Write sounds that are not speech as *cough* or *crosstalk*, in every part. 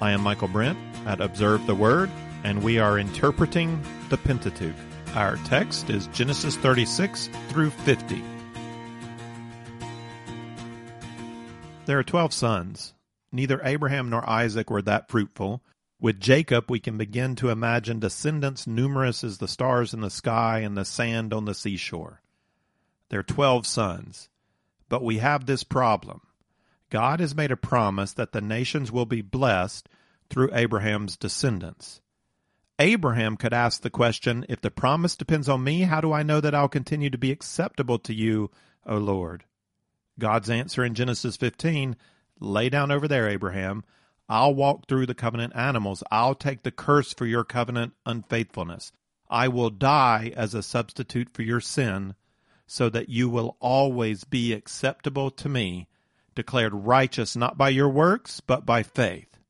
I am Michael Brent at Observe the Word, and we are interpreting the Pentateuch. Our text is Genesis 36 through 50. There are 12 sons. Neither Abraham nor Isaac were that fruitful. With Jacob, we can begin to imagine descendants numerous as the stars in the sky and the sand on the seashore. There are 12 sons. But we have this problem. God has made a promise that the nations will be blessed through Abraham's descendants. Abraham could ask the question if the promise depends on me, how do I know that I'll continue to be acceptable to you, O Lord? God's answer in Genesis 15 lay down over there, Abraham. I'll walk through the covenant animals. I'll take the curse for your covenant unfaithfulness. I will die as a substitute for your sin so that you will always be acceptable to me declared righteous not by your works, but by faith.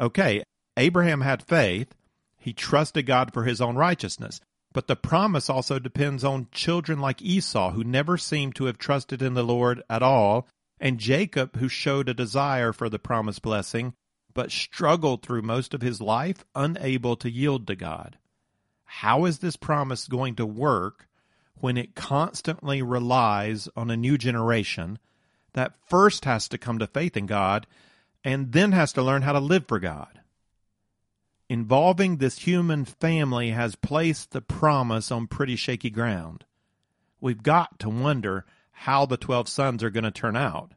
Okay, Abraham had faith. He trusted God for his own righteousness. But the promise also depends on children like Esau, who never seemed to have trusted in the Lord at all, and Jacob, who showed a desire for the promised blessing, but struggled through most of his life, unable to yield to God. How is this promise going to work when it constantly relies on a new generation that first has to come to faith in God and then has to learn how to live for God. Involving this human family has placed the promise on pretty shaky ground. We've got to wonder how the 12 sons are going to turn out.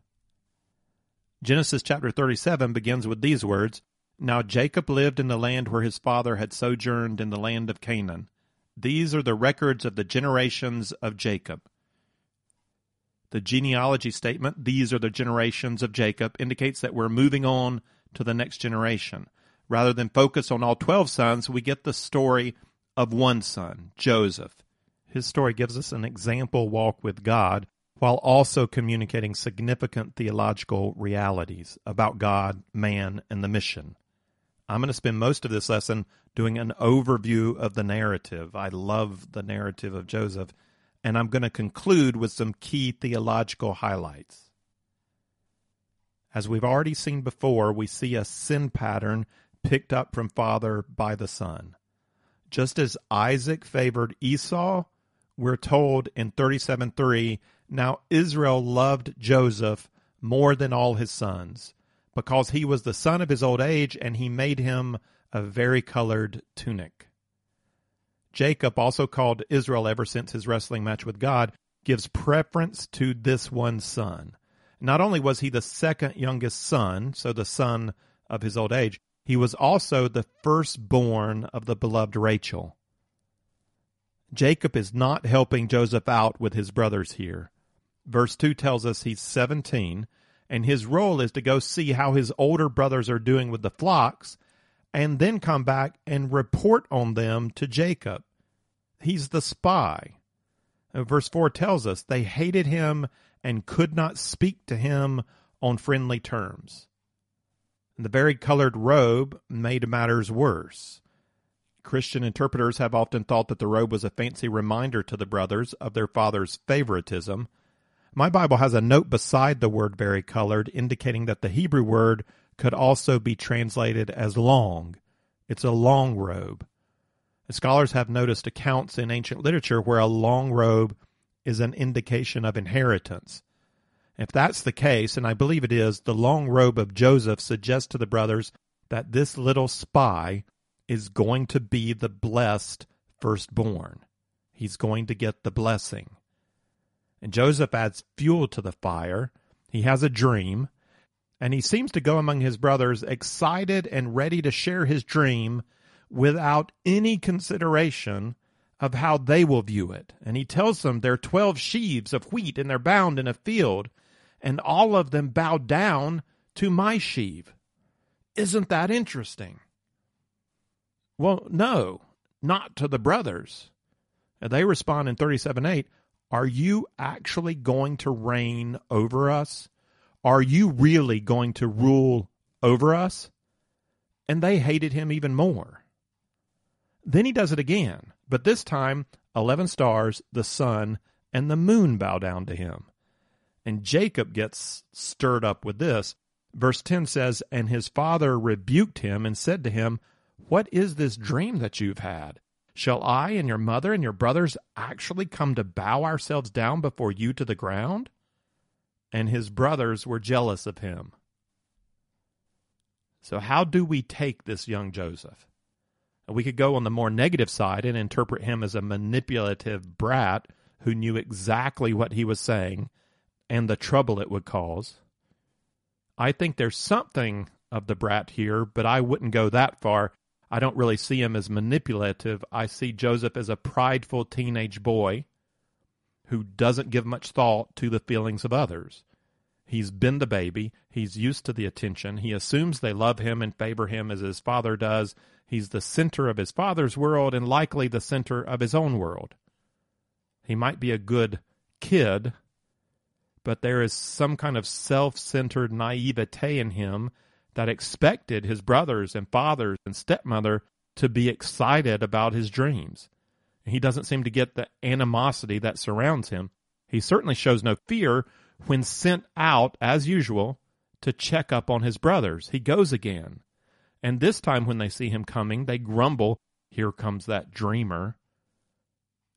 Genesis chapter 37 begins with these words Now Jacob lived in the land where his father had sojourned in the land of Canaan. These are the records of the generations of Jacob. The genealogy statement, these are the generations of Jacob, indicates that we're moving on to the next generation. Rather than focus on all 12 sons, we get the story of one son, Joseph. His story gives us an example walk with God while also communicating significant theological realities about God, man, and the mission. I'm going to spend most of this lesson doing an overview of the narrative. I love the narrative of Joseph and I'm going to conclude with some key theological highlights. As we've already seen before, we see a sin pattern picked up from father by the son. Just as Isaac favored Esau, we're told in 37:3, now Israel loved Joseph more than all his sons, because he was the son of his old age and he made him a varicolored tunic. Jacob, also called Israel ever since his wrestling match with God, gives preference to this one son. Not only was he the second youngest son, so the son of his old age, he was also the firstborn of the beloved Rachel. Jacob is not helping Joseph out with his brothers here. Verse 2 tells us he's 17, and his role is to go see how his older brothers are doing with the flocks and then come back and report on them to Jacob. He's the spy. Uh, verse 4 tells us they hated him and could not speak to him on friendly terms. The vari-colored robe made matters worse. Christian interpreters have often thought that the robe was a fancy reminder to the brothers of their father's favoritism. My Bible has a note beside the word vari-colored indicating that the Hebrew word could also be translated as long. It's a long robe. Scholars have noticed accounts in ancient literature where a long robe is an indication of inheritance. If that's the case, and I believe it is, the long robe of Joseph suggests to the brothers that this little spy is going to be the blessed firstborn. He's going to get the blessing. And Joseph adds fuel to the fire. He has a dream and he seems to go among his brothers excited and ready to share his dream without any consideration of how they will view it. And he tells them there are 12 sheaves of wheat and they're bound in a field, and all of them bow down to my sheave. Isn't that interesting? Well, no, not to the brothers. And they respond in 37 8 Are you actually going to reign over us? Are you really going to rule over us? And they hated him even more. Then he does it again, but this time 11 stars, the sun, and the moon bow down to him. And Jacob gets stirred up with this. Verse 10 says, And his father rebuked him and said to him, What is this dream that you've had? Shall I and your mother and your brothers actually come to bow ourselves down before you to the ground? And his brothers were jealous of him. So, how do we take this young Joseph? We could go on the more negative side and interpret him as a manipulative brat who knew exactly what he was saying and the trouble it would cause. I think there's something of the brat here, but I wouldn't go that far. I don't really see him as manipulative. I see Joseph as a prideful teenage boy who doesn't give much thought to the feelings of others. He's been the baby. He's used to the attention. He assumes they love him and favor him as his father does. He's the center of his father's world and likely the center of his own world. He might be a good kid, but there is some kind of self centered naivete in him that expected his brothers and fathers and stepmother to be excited about his dreams. He doesn't seem to get the animosity that surrounds him. He certainly shows no fear when sent out, as usual, to check up on his brothers. He goes again. And this time, when they see him coming, they grumble, Here comes that dreamer.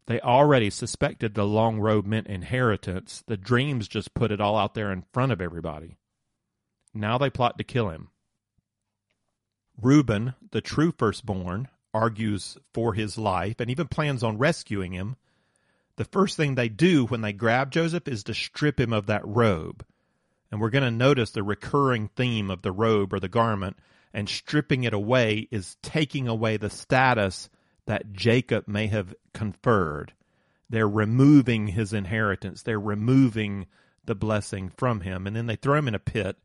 They already suspected the long robe meant inheritance. The dreams just put it all out there in front of everybody. Now they plot to kill him. Reuben, the true firstborn, argues for his life and even plans on rescuing him. The first thing they do when they grab Joseph is to strip him of that robe. And we're going to notice the recurring theme of the robe or the garment, and stripping it away is taking away the status that Jacob may have conferred. They're removing his inheritance. They're removing the blessing from him. And then they throw him in a pit.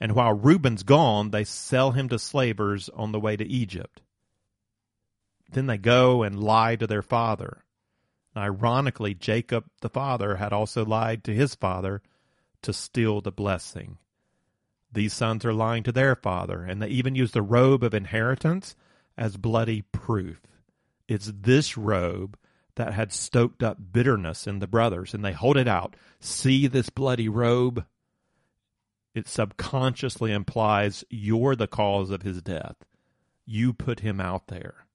And while Reuben's gone, they sell him to slavers on the way to Egypt. Then they go and lie to their father. Ironically, Jacob the father had also lied to his father to steal the blessing. These sons are lying to their father, and they even use the robe of inheritance as bloody proof. It's this robe that had stoked up bitterness in the brothers, and they hold it out. See this bloody robe? It subconsciously implies you're the cause of his death. You put him out there,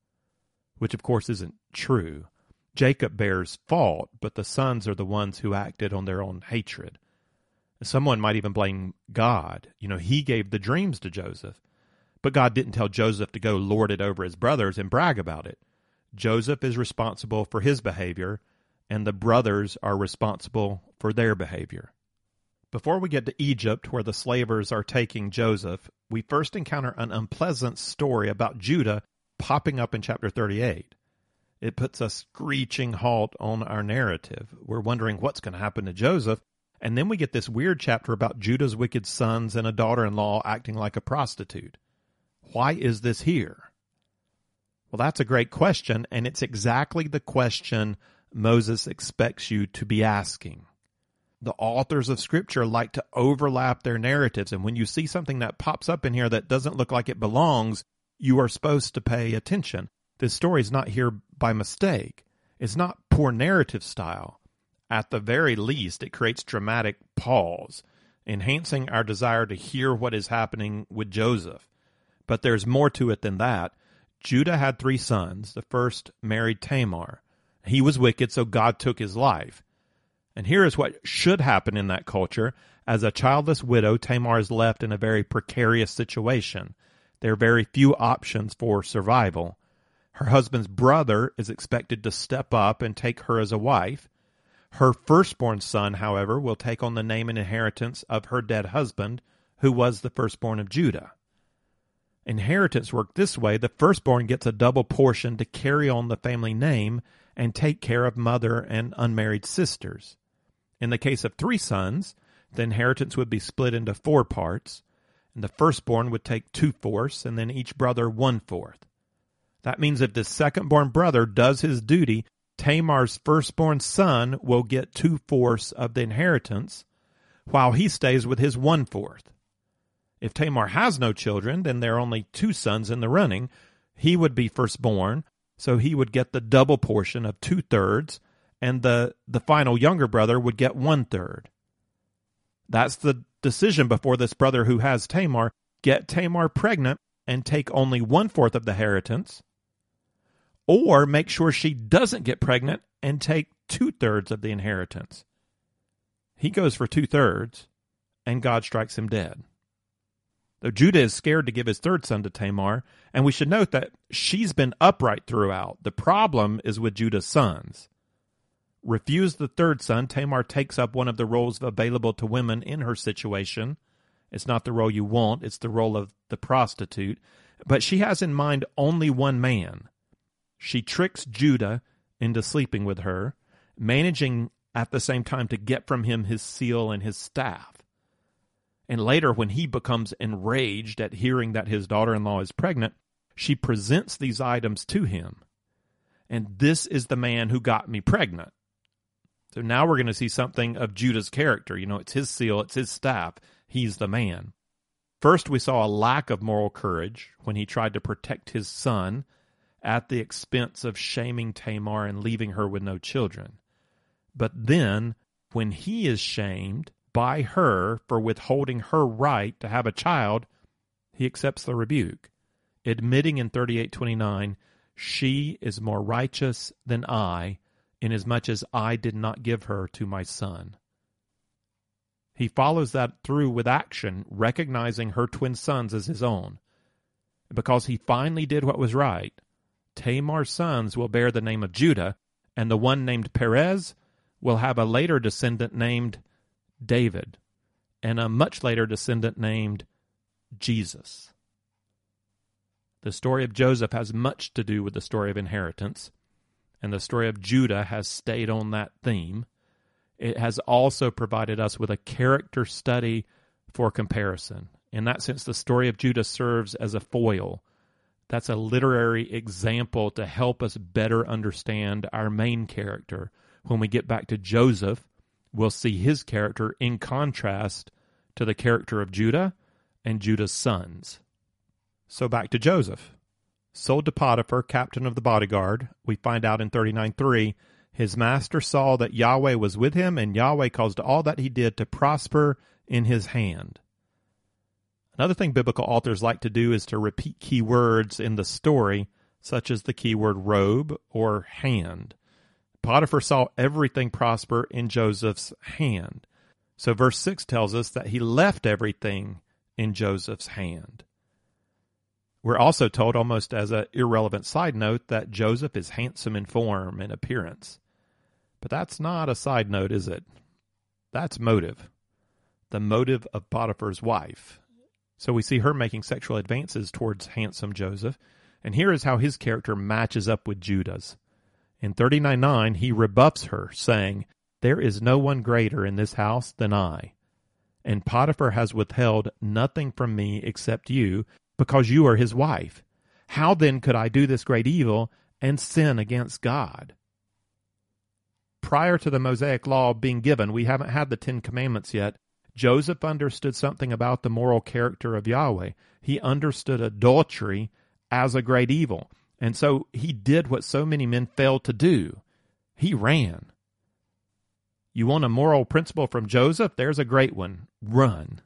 which of course isn't true. Jacob bears fault, but the sons are the ones who acted on their own hatred. Someone might even blame God. You know, he gave the dreams to Joseph, but God didn't tell Joseph to go lord it over his brothers and brag about it. Joseph is responsible for his behavior, and the brothers are responsible for their behavior. Before we get to Egypt, where the slavers are taking Joseph, we first encounter an unpleasant story about Judah popping up in chapter 38. It puts a screeching halt on our narrative. We're wondering what's going to happen to Joseph, and then we get this weird chapter about Judah's wicked sons and a daughter in law acting like a prostitute. Why is this here? Well, that's a great question, and it's exactly the question Moses expects you to be asking. The authors of Scripture like to overlap their narratives, and when you see something that pops up in here that doesn't look like it belongs, you are supposed to pay attention. This story is not here by mistake. It's not poor narrative style. At the very least, it creates dramatic pause, enhancing our desire to hear what is happening with Joseph. But there's more to it than that. Judah had three sons. The first married Tamar. He was wicked, so God took his life. And here is what should happen in that culture. As a childless widow, Tamar is left in a very precarious situation. There are very few options for survival. Her husband's brother is expected to step up and take her as a wife. Her firstborn son, however, will take on the name and inheritance of her dead husband, who was the firstborn of Judah. Inheritance worked this way the firstborn gets a double portion to carry on the family name and take care of mother and unmarried sisters. In the case of three sons, the inheritance would be split into four parts, and the firstborn would take two fourths, and then each brother one fourth. That means if the second-born brother does his duty, Tamar's firstborn son will get two fourths of the inheritance, while he stays with his one fourth. If Tamar has no children, then there are only two sons in the running. He would be firstborn, so he would get the double portion of two thirds, and the, the final younger brother would get one third. That's the decision before this brother who has Tamar get Tamar pregnant and take only one fourth of the inheritance, or make sure she doesn't get pregnant and take two thirds of the inheritance. He goes for two thirds, and God strikes him dead. Though Judah is scared to give his third son to Tamar, and we should note that she's been upright throughout. The problem is with Judah's sons. Refuse the third son, Tamar takes up one of the roles available to women in her situation. It's not the role you want, it's the role of the prostitute. But she has in mind only one man. She tricks Judah into sleeping with her, managing at the same time to get from him his seal and his staff. And later, when he becomes enraged at hearing that his daughter in law is pregnant, she presents these items to him. And this is the man who got me pregnant. So now we're going to see something of Judah's character. You know, it's his seal, it's his staff. He's the man. First, we saw a lack of moral courage when he tried to protect his son at the expense of shaming Tamar and leaving her with no children. But then, when he is shamed by her for withholding her right to have a child, he accepts the rebuke, admitting in 3829, She is more righteous than I, inasmuch as I did not give her to my son. He follows that through with action, recognizing her twin sons as his own. Because he finally did what was right, Tamar's sons will bear the name of Judah, and the one named Perez will have a later descendant named David, and a much later descendant named Jesus. The story of Joseph has much to do with the story of inheritance, and the story of Judah has stayed on that theme. It has also provided us with a character study for comparison. In that sense, the story of Judah serves as a foil. That's a literary example to help us better understand our main character. When we get back to Joseph, we'll see his character in contrast to the character of Judah and Judah's sons. So back to Joseph. Sold to Potiphar, captain of the bodyguard, we find out in 39.3, his master saw that Yahweh was with him, and Yahweh caused all that he did to prosper in his hand. Another thing biblical authors like to do is to repeat key words in the story, such as the keyword robe or hand. Potiphar saw everything prosper in Joseph's hand. So verse 6 tells us that he left everything in Joseph's hand. We're also told, almost as an irrelevant side note, that Joseph is handsome in form and appearance. But that's not a side note, is it? That's motive. The motive of Potiphar's wife. So we see her making sexual advances towards handsome Joseph. And here is how his character matches up with Judah's. In 39.9, he rebuffs her, saying, There is no one greater in this house than I. And Potiphar has withheld nothing from me except you, because you are his wife. How then could I do this great evil and sin against God? Prior to the Mosaic law being given, we haven't had the Ten Commandments yet. Joseph understood something about the moral character of Yahweh. He understood adultery as a great evil. And so he did what so many men failed to do he ran. You want a moral principle from Joseph? There's a great one run.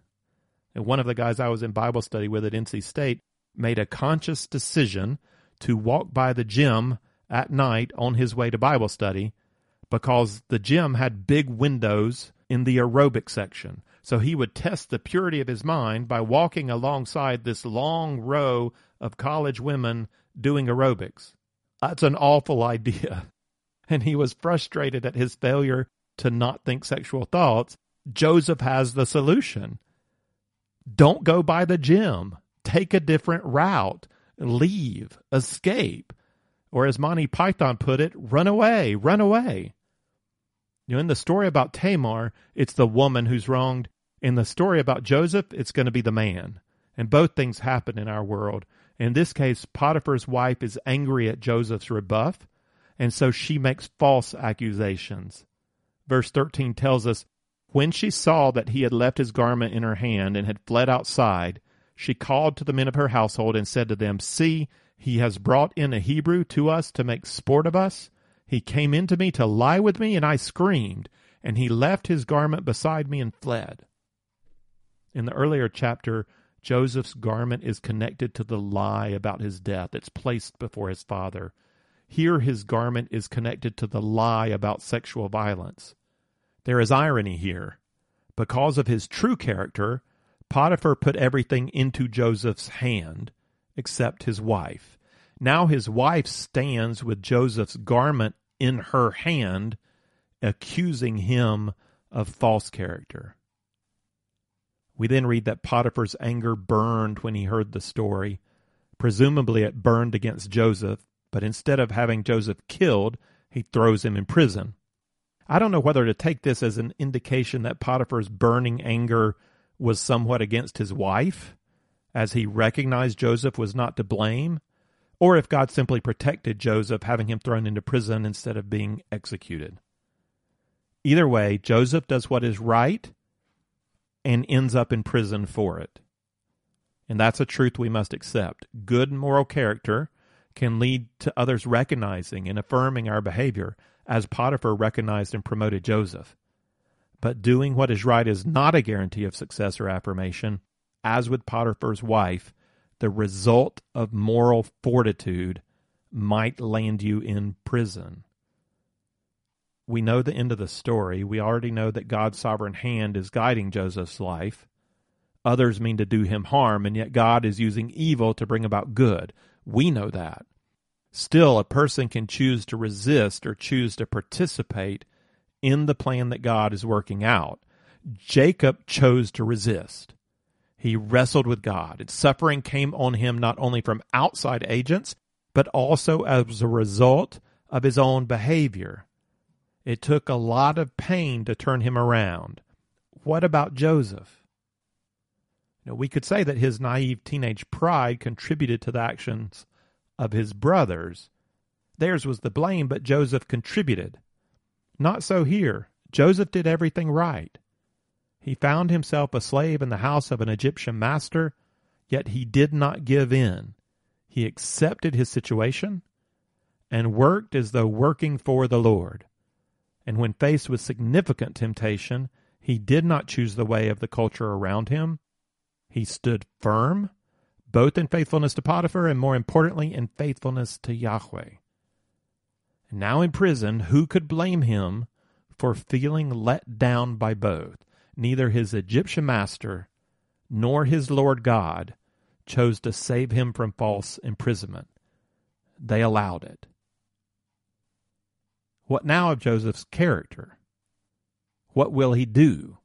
And one of the guys I was in Bible study with at NC State made a conscious decision to walk by the gym at night on his way to Bible study because the gym had big windows in the aerobic section. So he would test the purity of his mind by walking alongside this long row of college women doing aerobics. That's an awful idea. *laughs* And he was frustrated at his failure to not think sexual thoughts. Joseph has the solution. Don't go by the gym. Take a different route. Leave. Escape. Or as Monty Python put it, run away. Run away. You know, in the story about Tamar, it's the woman who's wronged. In the story about Joseph, it's going to be the man. And both things happen in our world. In this case, Potiphar's wife is angry at Joseph's rebuff, and so she makes false accusations. Verse 13 tells us When she saw that he had left his garment in her hand and had fled outside, she called to the men of her household and said to them, See, he has brought in a Hebrew to us to make sport of us. He came in to me to lie with me, and I screamed, and he left his garment beside me and fled. In the earlier chapter, Joseph's garment is connected to the lie about his death. It's placed before his father. Here, his garment is connected to the lie about sexual violence. There is irony here. Because of his true character, Potiphar put everything into Joseph's hand except his wife. Now his wife stands with Joseph's garment in her hand, accusing him of false character. We then read that Potiphar's anger burned when he heard the story. Presumably, it burned against Joseph, but instead of having Joseph killed, he throws him in prison. I don't know whether to take this as an indication that Potiphar's burning anger was somewhat against his wife, as he recognized Joseph was not to blame, or if God simply protected Joseph, having him thrown into prison instead of being executed. Either way, Joseph does what is right and ends up in prison for it. And that's a truth we must accept. Good moral character can lead to others recognizing and affirming our behavior, as Potiphar recognized and promoted Joseph. But doing what is right is not a guarantee of success or affirmation. As with Potiphar's wife, the result of moral fortitude might land you in prison we know the end of the story. We already know that God's sovereign hand is guiding Joseph's life. Others mean to do him harm, and yet God is using evil to bring about good. We know that. Still, a person can choose to resist or choose to participate in the plan that God is working out. Jacob chose to resist. He wrestled with God, and suffering came on him not only from outside agents, but also as a result of his own behavior. It took a lot of pain to turn him around. What about Joseph? Know, we could say that his naive teenage pride contributed to the actions of his brothers. Theirs was the blame, but Joseph contributed. Not so here. Joseph did everything right. He found himself a slave in the house of an Egyptian master, yet he did not give in. He accepted his situation and worked as though working for the Lord and when faced with significant temptation, he did not choose the way of the culture around him. He stood firm, both in faithfulness to Potiphar and more importantly, in faithfulness to Yahweh. Now in prison, who could blame him for feeling let down by both? Neither his Egyptian master nor his Lord God chose to save him from false imprisonment. They allowed it. What now of Joseph's character? What will he do?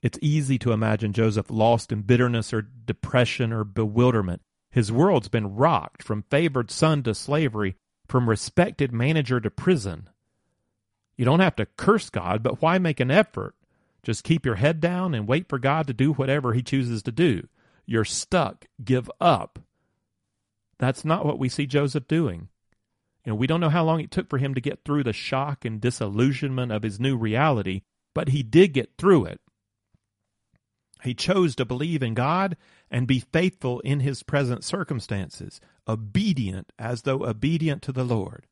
It's easy to imagine Joseph lost in bitterness or depression or bewilderment. His world's been rocked from favored son to slavery, from respected manager to prison. You don't have to curse God, but why make an effort? Just keep your head down and wait for God to do whatever he chooses to do. You're stuck. Give up. That's not what we see Joseph doing. You know, we don't know how long it took for him to get through the shock and disillusionment of his new reality, but he did get through it. He chose to believe in God and be faithful in his present circumstances, obedient as though obedient to the Lord.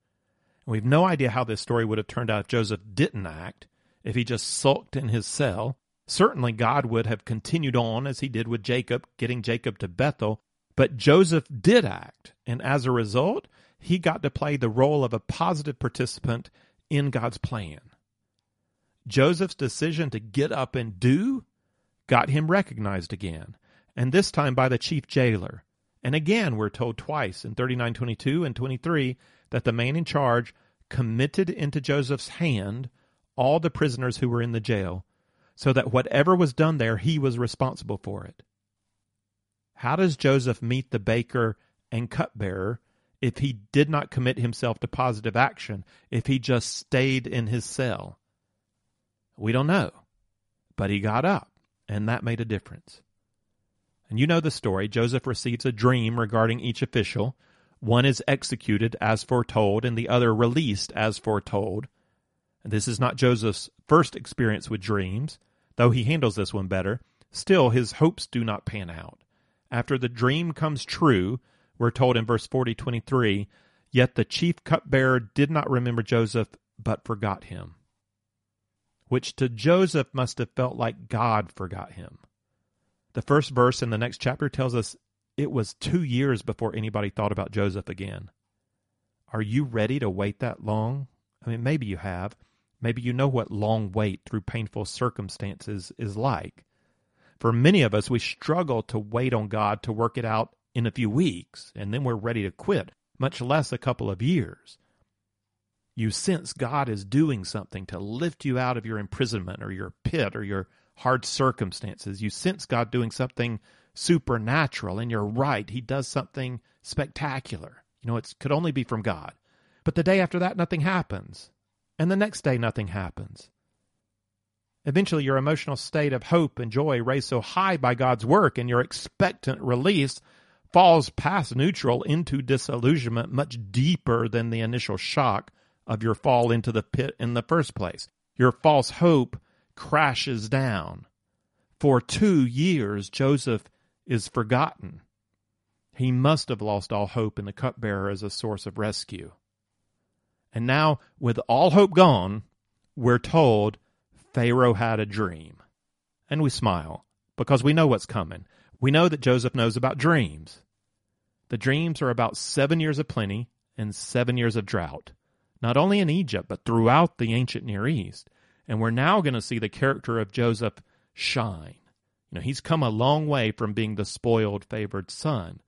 And we have no idea how this story would have turned out if Joseph didn't act, if he just sulked in his cell. Certainly, God would have continued on as he did with Jacob, getting Jacob to Bethel. But Joseph did act, and as a result, he got to play the role of a positive participant in God's plan. Joseph's decision to get up and do got him recognized again, and this time by the chief jailer. And again, we're told twice in 39:22 and 23 that the man in charge committed into Joseph's hand all the prisoners who were in the jail, so that whatever was done there, he was responsible for it. How does Joseph meet the baker and cupbearer if he did not commit himself to positive action, if he just stayed in his cell? We don't know. But he got up, and that made a difference. And you know the story. Joseph receives a dream regarding each official. One is executed as foretold, and the other released as foretold. And this is not Joseph's first experience with dreams, though he handles this one better. Still, his hopes do not pan out. After the dream comes true, we're told in verse 40 23, Yet the chief cupbearer did not remember Joseph, but forgot him. which to Joseph must have felt like God forgot him. The first verse in the next chapter tells us it was two years before anybody thought about Joseph again. Are you ready to wait that long? I mean, maybe you have. Maybe you know what long wait through painful circumstances is like. For many of us, we struggle to wait on God to work it out in a few weeks, and then we're ready to quit, much less a couple of years. You sense God is doing something to lift you out of your imprisonment or your pit or your hard circumstances. You sense God doing something supernatural, and you're right. He does something spectacular. You know, it could only be from God. But the day after that, nothing happens. And the next day, nothing happens. Eventually, your emotional state of hope and joy raised so high by God's work and your expectant release falls past neutral into disillusionment much deeper than the initial shock of your fall into the pit in the first place. Your false hope crashes down. For two years, Joseph is forgotten. He must have lost all hope in the cupbearer as a source of rescue. And now, with all hope gone, we're told Pharaoh had a dream. And we smile because we know what's coming. We know that Joseph knows about dreams. The dreams are about seven years of plenty and seven years of drought not only in Egypt, but throughout the ancient Near East. And we're now going to see the character of Joseph shine. You know, he's come a long way from being the spoiled, favored son.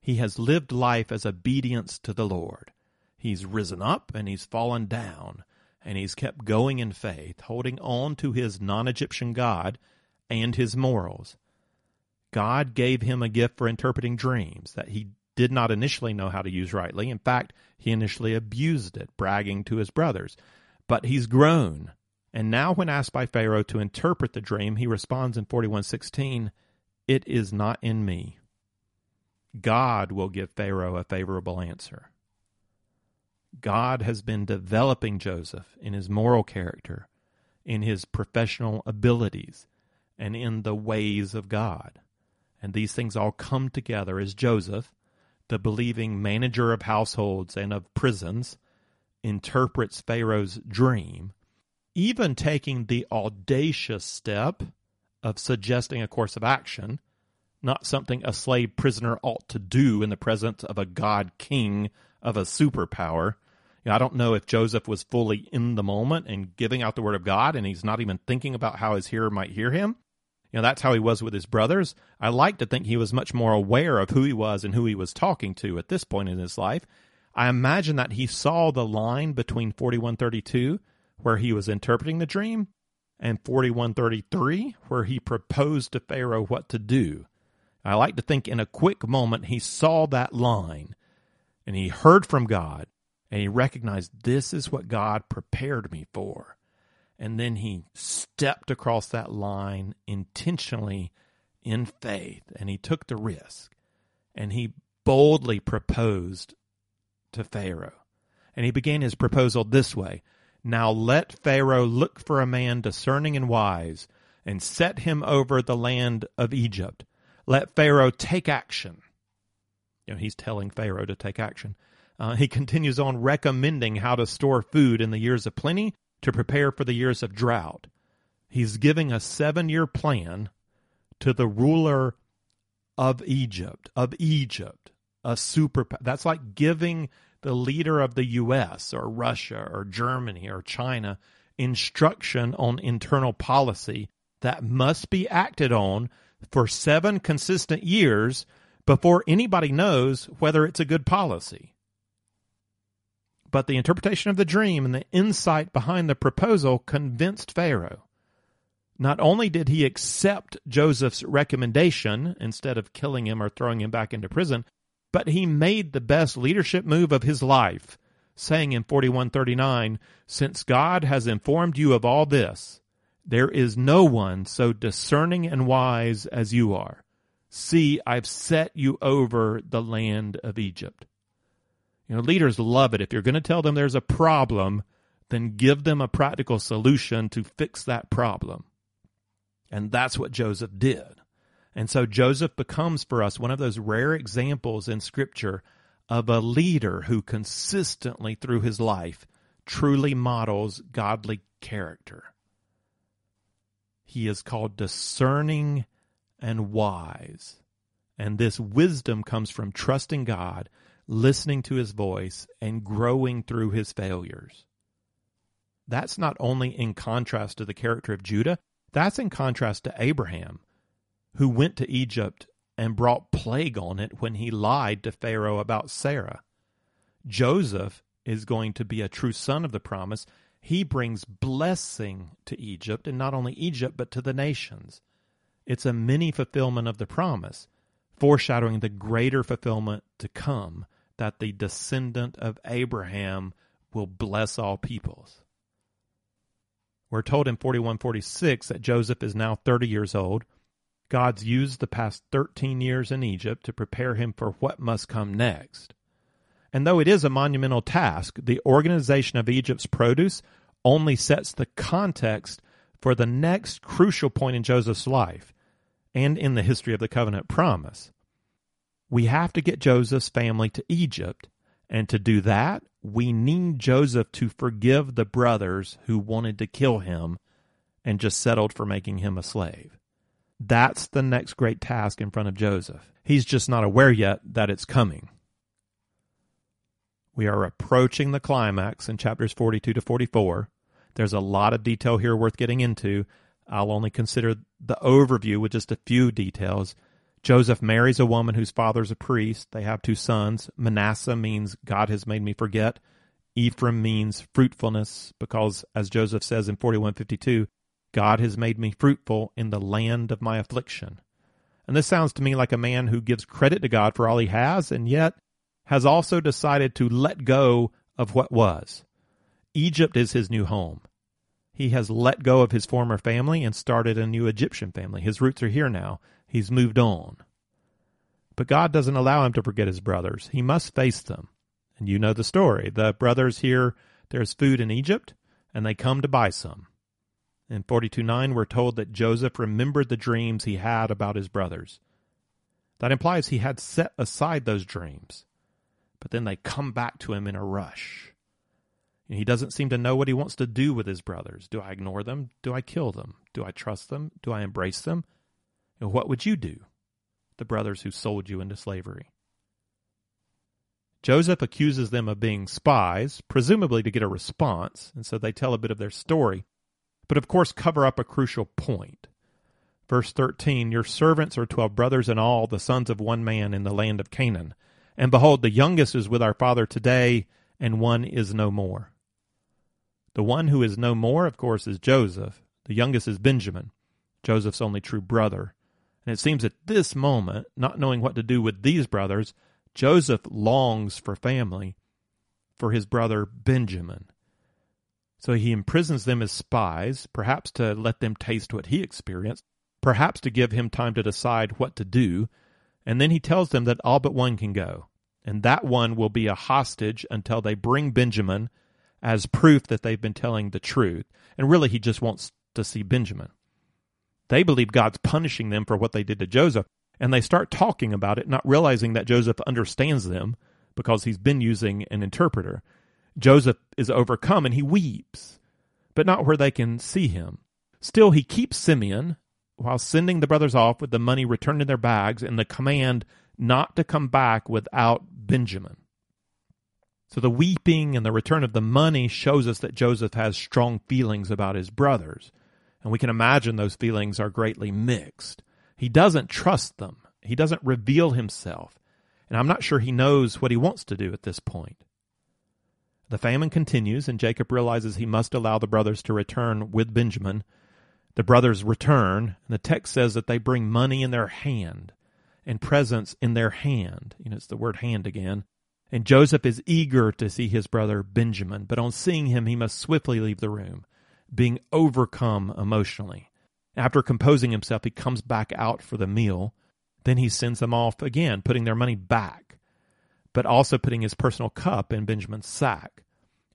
He has lived life as obedience to the Lord. He's risen up and he's fallen down, and he's kept going in faith, holding on to his non Egyptian God and his morals. God gave him a gift for interpreting dreams that he did not initially know how to use rightly. In fact, he initially abused it, bragging to his brothers. But he's grown. And now when asked by Pharaoh to interpret the dream, he responds in 41:16, "It is not in me." God will give Pharaoh a favorable answer. God has been developing Joseph in his moral character, in his professional abilities, and in the ways of God. And these things all come together as Joseph, the believing manager of households and of prisons, interprets Pharaoh's dream, even taking the audacious step of suggesting a course of action, not something a slave prisoner ought to do in the presence of a god king of a superpower. You know, I don't know if Joseph was fully in the moment and giving out the word of God, and he's not even thinking about how his hearer might hear him, you know, that's how he was with his brothers. I like to think he was much more aware of who he was and who he was talking to at this point in his life. I imagine that he saw the line between 4132, where he was interpreting the dream, and 4133, where he proposed to Pharaoh what to do. I like to think in a quick moment he saw that line and he heard from God and he recognized this is what God prepared me for. And then he stepped across that line intentionally in faith and he took the risk and he boldly proposed to Pharaoh. And he began his proposal this way Now let Pharaoh look for a man discerning and wise and set him over the land of Egypt. Let Pharaoh take action. You know, he's telling Pharaoh to take action. Uh, he *laughs* continues on recommending how to store food in the years of plenty to prepare for the years of drought. He's giving a seven year plan to the ruler of Egypt, of Egypt, a super. That's like giving the leader of the U.S. or Russia or Germany or China instruction on internal policy that must be acted on for seven consistent years before anybody knows whether it's a good policy. But the interpretation of the dream and the insight behind the proposal convinced Pharaoh. Not only did he accept Joseph's recommendation instead of killing him or throwing him back into prison, but he made the best leadership move of his life, saying in 4139, Since God has informed you of all this, there is no one so discerning and wise as you are. See, I've set you over the land of Egypt. You know, leaders love it. If you're going to tell them there's a problem, then give them a practical solution to fix that problem. And that's what Joseph did. And so Joseph becomes for us one of those rare examples in Scripture of a leader who consistently through his life truly models godly character. he is called discerning and wise. And this wisdom comes from trusting God, listening to his voice, and growing through his failures. That's not only in contrast to the character of Judah, that's in contrast to Abraham, who went to Egypt and brought plague on it when he lied to Pharaoh about Sarah. Joseph is going to be a true son of the promise. He brings blessing to Egypt, and not only Egypt, but to the nations. It's a mini fulfillment of the promise, foreshadowing the greater fulfillment to come that the descendant of Abraham will bless all peoples. We're told in 4146 that Joseph is now 30 years old. God's used the past 13 years in Egypt to prepare him for what must come next. And though it is a monumental task, the organization of Egypt's produce only sets the context for the next crucial point in Joseph's life and in the history of the covenant promise. We have to get Joseph's family to Egypt, and to do that, we need Joseph to forgive the brothers who wanted to kill him and just settled for making him a slave. That's the next great task in front of Joseph. He's just not aware yet that it's coming. We are approaching the climax in chapters 42 to 44. There's a lot of detail here worth getting into. I'll only consider the overview with just a few details. Joseph marries a woman whose father's a priest. They have two sons. Manasseh means God has made me forget. Ephraim means fruitfulness because, as Joseph says in 4152, God has made me fruitful in the land of my affliction. And this sounds to me like a man who gives credit to God for all he has, and yet has also decided to let go of what was. Egypt is his new home. He has let go of his former family and started a new Egyptian family. His roots are here now. He's moved on. But God doesn't allow him to forget his brothers. He must face them. And you know the story. The brothers hear there's food in Egypt, and they come to buy some. In 42 9, we're told that Joseph remembered the dreams he had about his brothers. That implies he had set aside those dreams but then they come back to him in a rush. And he doesn't seem to know what he wants to do with his brothers. Do I ignore them? Do I kill them? Do I trust them? Do I embrace them? And what would you do? The brothers who sold you into slavery. Joseph accuses them of being spies, presumably to get a response, and so they tell a bit of their story, but of course cover up a crucial point. Verse 13 Your servants are twelve brothers in all, the sons of one man in the land of Canaan. And behold, the youngest is with our father today, and one is no more. The one who is no more, of course, is Joseph. The youngest is Benjamin, Joseph's only true brother. And it seems at this moment, not knowing what to do with these brothers, Joseph longs for family for his brother Benjamin. So he imprisons them as spies, perhaps to let them taste what he experienced, perhaps to give him time to decide what to do, and then he tells them that all but one can go, and that one will be a hostage until they bring Benjamin as proof that they've been telling the truth. And really, he just wants to see Benjamin. They believe God's punishing them for what they did to Joseph, and they start talking about it, not realizing that Joseph understands them because he's been using an interpreter. Joseph is overcome and he weeps, but not where they can see him. Still, he keeps Simeon while sending the brothers off with the money returned in their bags and the command not to come back without Benjamin. So the weeping and the return of the money shows us that Joseph has strong feelings about his brothers. And we can imagine those feelings are greatly mixed. He doesn't trust them. He doesn't reveal himself. And I'm not sure he knows what he wants to do at this point. The famine continues, and Jacob realizes he must allow the brothers to return with Benjamin the brothers return, and the text says that they bring money in their hand and presents in their hand. You know, it's the word hand again. And Joseph is eager to see his brother Benjamin, but on seeing him, he must swiftly leave the room, being overcome emotionally. After composing himself, he comes back out for the meal. Then he sends them off again, putting their money back, but also putting his personal cup in Benjamin's sack.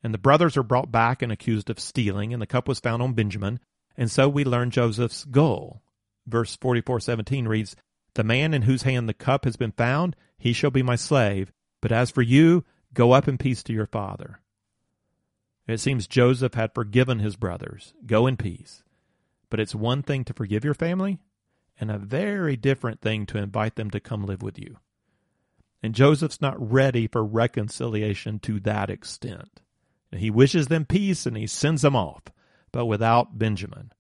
And the brothers are brought back and accused of stealing, and the cup was found on Benjamin. And so we learn Joseph's goal. Verse 44:17 reads, "The man in whose hand the cup has been found, he shall be my slave, but as for you, go up in peace to your father." It seems Joseph had forgiven his brothers. Go in peace. But it's one thing to forgive your family and a very different thing to invite them to come live with you. And Joseph's not ready for reconciliation to that extent. He wishes them peace and he sends them off, but without Benjamin.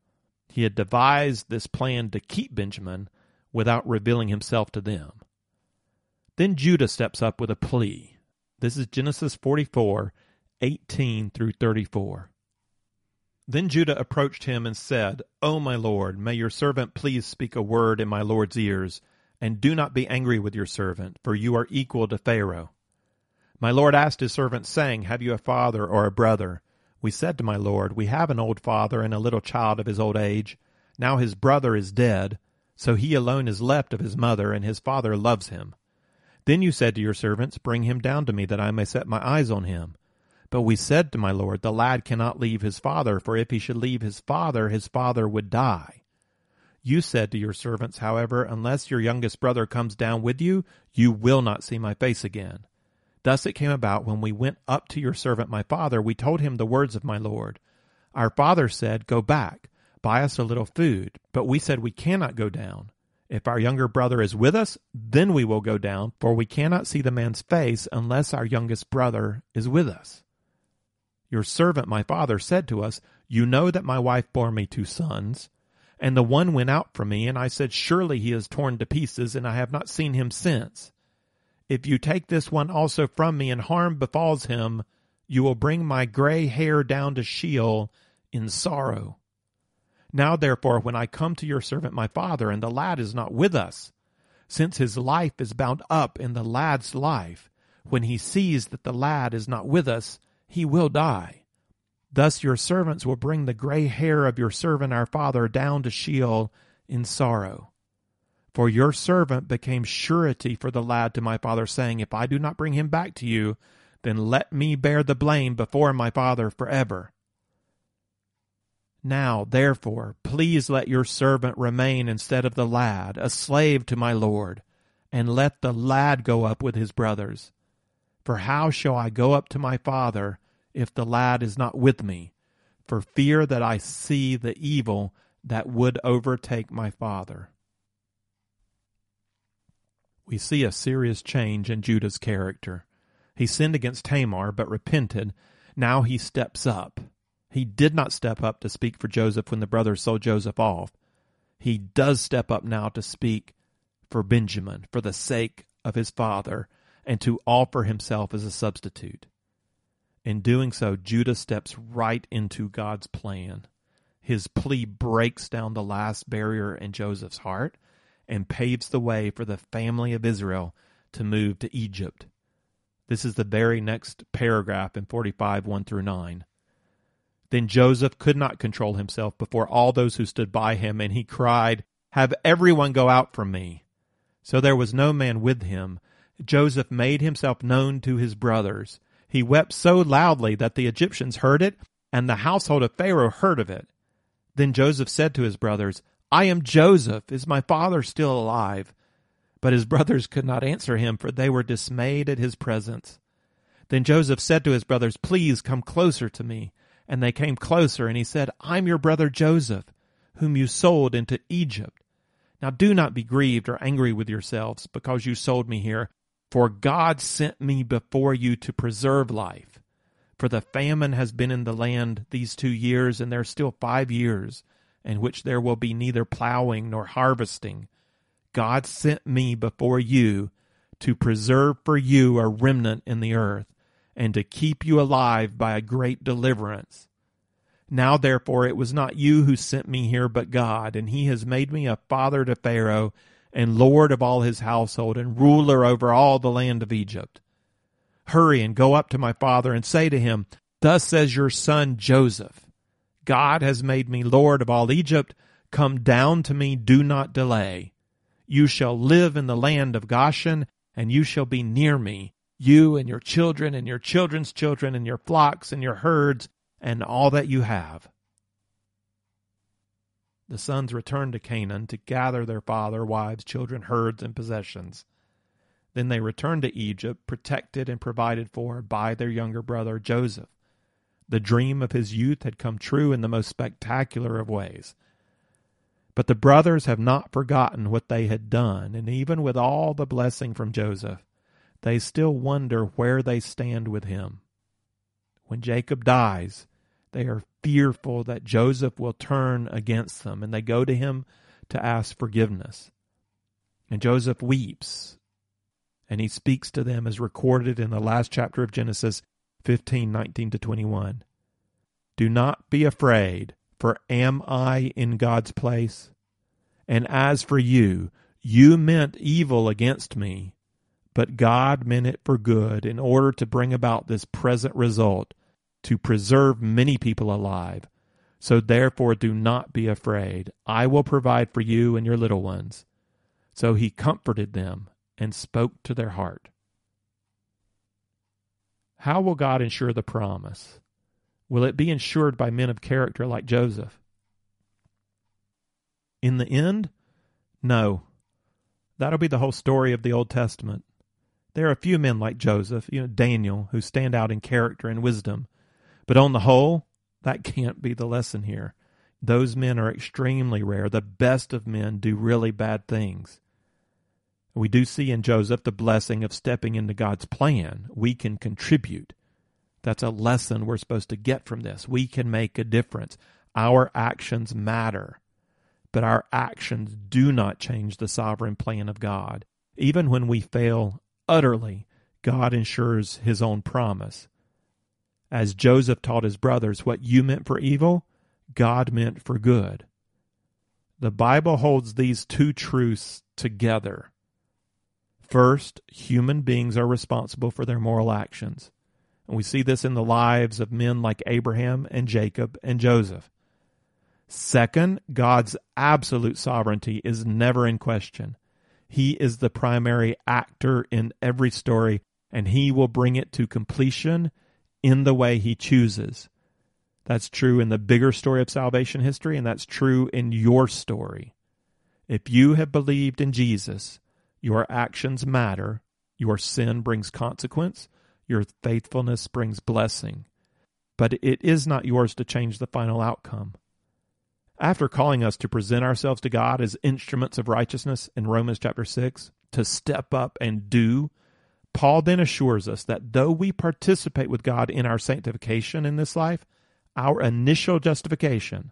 He had devised this plan to keep Benjamin without revealing himself to them. Then Judah steps up with a plea. This is Genesis 44, 18 through 34. Then Judah approached him and said, O my lord, may your servant please speak a word in my lord's ears, and do not be angry with your servant, for you are equal to Pharaoh. My lord asked his servant, saying, Have you a father or a brother? We said to my lord, We have an old father and a little child of his old age. Now his brother is dead, so he alone is left of his mother, and his father loves him. Then you said to your servants, Bring him down to me, that I may set my eyes on him. But we said to my lord, The lad cannot leave his father, for if he should leave his father, his father would die. You said to your servants, however, Unless your youngest brother comes down with you, you will not see my face again. Thus it came about when we went up to your servant my father, we told him the words of my lord. Our father said, Go back, buy us a little food. But we said, We cannot go down. If our younger brother is with us, then we will go down, for we cannot see the man's face unless our youngest brother is with us. Your servant my father said to us, You know that my wife bore me two sons, and the one went out from me, and I said, Surely he is torn to pieces, and I have not seen him since. If you take this one also from me, and harm befalls him, you will bring my gray hair down to Sheol in sorrow. Now therefore, when I come to your servant my father, and the lad is not with us, since his life is bound up in the lad's life, when he sees that the lad is not with us, he will die. Thus your servants will bring the gray hair of your servant our father down to Sheol in sorrow. For your servant became surety for the lad to my father, saying, If I do not bring him back to you, then let me bear the blame before my father forever. Now, therefore, please let your servant remain instead of the lad, a slave to my lord, and let the lad go up with his brothers. For how shall I go up to my father if the lad is not with me, for fear that I see the evil that would overtake my father? We see a serious change in Judah's character. He sinned against Tamar, but repented. Now he steps up. He did not step up to speak for Joseph when the brothers sold Joseph off. He does step up now to speak for Benjamin, for the sake of his father, and to offer himself as a substitute. In doing so, Judah steps right into God's plan. His plea breaks down the last barrier in Joseph's heart and paves the way for the family of Israel to move to Egypt. This is the very next paragraph in 45 1 through 9. Then Joseph could not control himself before all those who stood by him, and he cried, Have everyone go out from me. So there was no man with him, Joseph made himself known to his brothers. He wept so loudly that the Egyptians heard it, and the household of Pharaoh heard of it. Then Joseph said to his brothers, I am Joseph. Is my father still alive? But his *laughs* brothers could not answer him, for they were dismayed at his presence. Then Joseph said to his brothers, Please come closer to me. And they came closer, and he said, I'm your brother Joseph, whom you sold into Egypt. Now do not be grieved or angry with yourselves because you sold me here, for God sent me before you to preserve life. For the famine has been in the land these two years, and there are still five years in which there will be neither plowing nor harvesting. God sent me before you to preserve for you a remnant in the earth, and to keep you alive by a great deliverance. Now therefore it was not you who sent me here, but God, and he has made me a father to Pharaoh and lord of all his household, and ruler over all the land of Egypt. Hurry and go up to my father and say to him, Thus says your son Joseph, God has made me lord of all Egypt. Come down to me, do not delay. You shall live in the land of Goshen, and you shall be near me, you and your children and your children's children and your flocks and your herds and all that you have the sons returned to Canaan to gather their father, wives, children, herds, and possessions. Then they returned to Egypt, protected and provided for by their younger brother Joseph. The dream of his youth had come true in the most spectacular of ways. But the brothers have not forgotten what they had done, and even with all the blessing from Joseph, they still wonder where they stand with him. When Jacob dies, they are fearful that Joseph will turn against them, and they go to him to ask forgiveness. And Joseph weeps, and he speaks to them as recorded in the last chapter of Genesis 15 19 to 21. Do not be afraid, for am I in God's place? And as for you, you meant evil against me, but God meant it for good in order to bring about this present result to preserve many people alive. So therefore do not be afraid. I will provide for you and your little ones. So he comforted them and spoke to their heart. How will God ensure the promise? Will it be ensured by men of character like Joseph? In the end, no. That'll be the whole story of the Old Testament. There are a few men like Joseph, you know, Daniel, who stand out in character and wisdom, but on the whole, that can't be the lesson here. Those men are extremely rare. The best of men do really bad things. We do see in Joseph the blessing of stepping into God's plan. We can contribute. That's a lesson we're supposed to get from this. We can make a difference. Our actions matter, but our actions do not change the sovereign plan of God. Even when we fail utterly, God ensures his own promise as Joseph taught his brothers, what you meant for evil, God meant for good. The Bible holds these two truths together. First, human beings are responsible for their moral actions. And we see this in the lives of men like Abraham and Jacob and Joseph. Second, God's absolute sovereignty is never in question. He is the primary actor in every story, and he will bring it to completion in the way he chooses. That's true in the bigger story of salvation history, and that's true in your story. If you have believed in Jesus, your actions matter, your sin brings consequence, your faithfulness brings blessing. But it is not yours to change the final outcome. After calling us to present ourselves to God as instruments of righteousness in Romans chapter 6, to step up and do Paul then assures us that though we participate with God in our sanctification in this life, our initial justification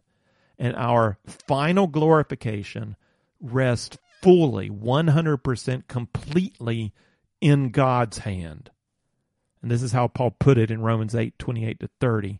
and our final glorification rest fully, 100% completely in God's hand. And this is how Paul put it in Romans 8 28 to 30.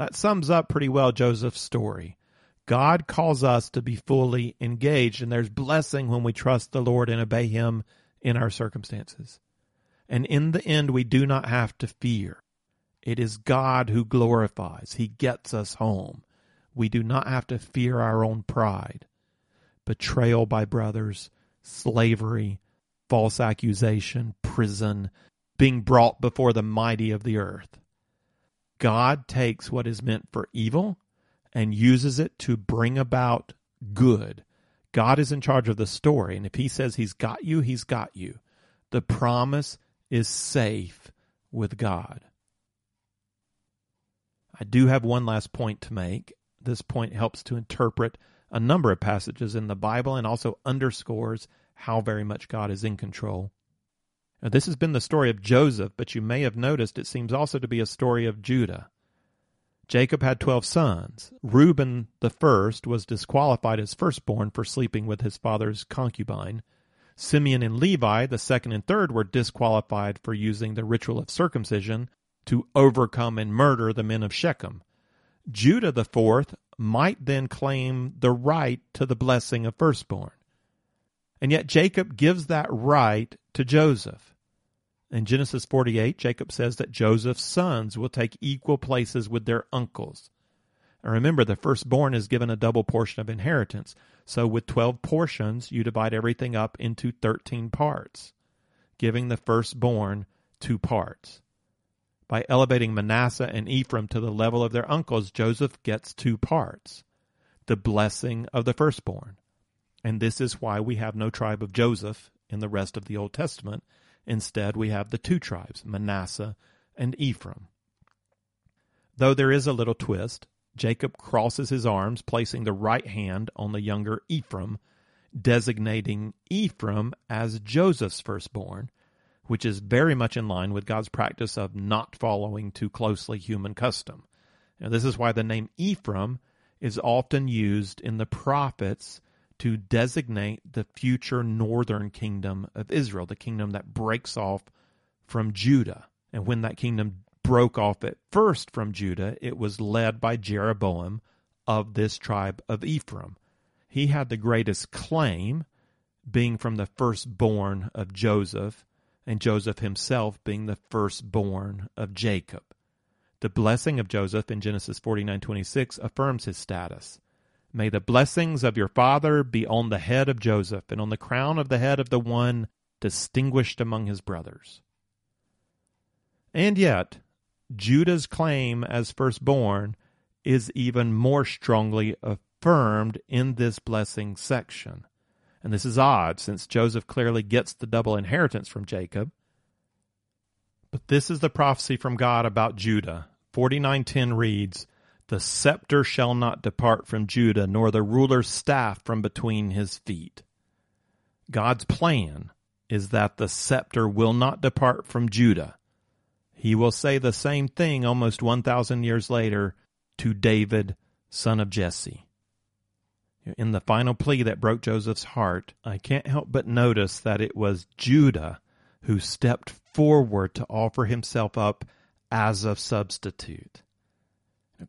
That sums up pretty well Joseph's story. God calls us to be fully engaged, and there's blessing when we trust the Lord and obey Him in our circumstances. And in the end, we do not have to fear. It is God who glorifies. He gets us home. We do not have to fear our own pride, betrayal by brothers, slavery, false accusation, prison, being brought before the mighty of the earth. God takes what is meant for evil and uses it to bring about good. God is in charge of the story. And if he says he's got you, he's got you. The promise is safe with God. I do have one last point to make. This point helps to interpret a number of passages in the Bible and also underscores how very much God is in control. This has been the story of Joseph, but you may have noticed it seems also to be a story of Judah. Jacob had 12 sons. Reuben the first was disqualified as firstborn for sleeping with his father's concubine. Simeon and Levi, the second and third, were disqualified for using the ritual of circumcision to overcome and murder the men of Shechem. Judah the fourth might then claim the right to the blessing of firstborn. And yet Jacob gives that right to Joseph. In Genesis 48, Jacob says that Joseph's sons will take equal places with their uncles. And remember, the firstborn is given a double portion of inheritance. So with 12 portions, you divide everything up into 13 parts, giving the firstborn two parts. By elevating Manasseh and Ephraim to the level of their uncles, Joseph gets two parts the blessing of the firstborn. And this is why we have no tribe of Joseph in the rest of the Old Testament. Instead, we have the two tribes, Manasseh and Ephraim. Though there is a little twist, Jacob crosses his arms, placing the right hand on the younger Ephraim, designating Ephraim as Joseph's firstborn, which is very much in line with God's practice of not following too closely human custom. Now, this is why the name Ephraim is often used in the prophets to designate the future northern kingdom of Israel, the kingdom that breaks off from Judah. And when that kingdom broke off at first from Judah, it was led by Jeroboam of this tribe of Ephraim. He had the greatest claim, being from the firstborn of Joseph, and Joseph himself being the firstborn of Jacob. The blessing of Joseph in Genesis 49:26 affirms his status. May the blessings of your father be on the head of Joseph and on the crown of the head of the one distinguished among his brothers. And yet, Judah's claim as firstborn is even more strongly affirmed in this blessing section. And this is odd since Joseph clearly gets the double inheritance from Jacob. But this is the prophecy from God about Judah. 49:10 reads, "The scepter shall not depart from Judah, nor the ruler's staff from between his feet." God's plan is that the scepter will not depart from Judah. He will say the same thing almost 1,000 years later to David, son of Jesse. In the final plea that broke Joseph's heart, I can't help but notice that it was Judah who stepped forward to offer himself up as a substitute.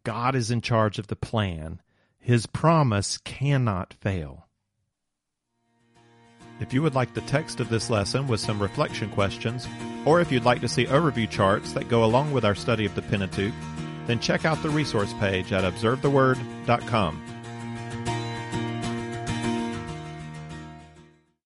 God is in charge of the plan. His promise cannot fail. If you would like the text of this lesson with some reflection questions, or if you'd like to see overview charts that go along with our study of the Pentateuch, then check out the resource page at observetheword.com.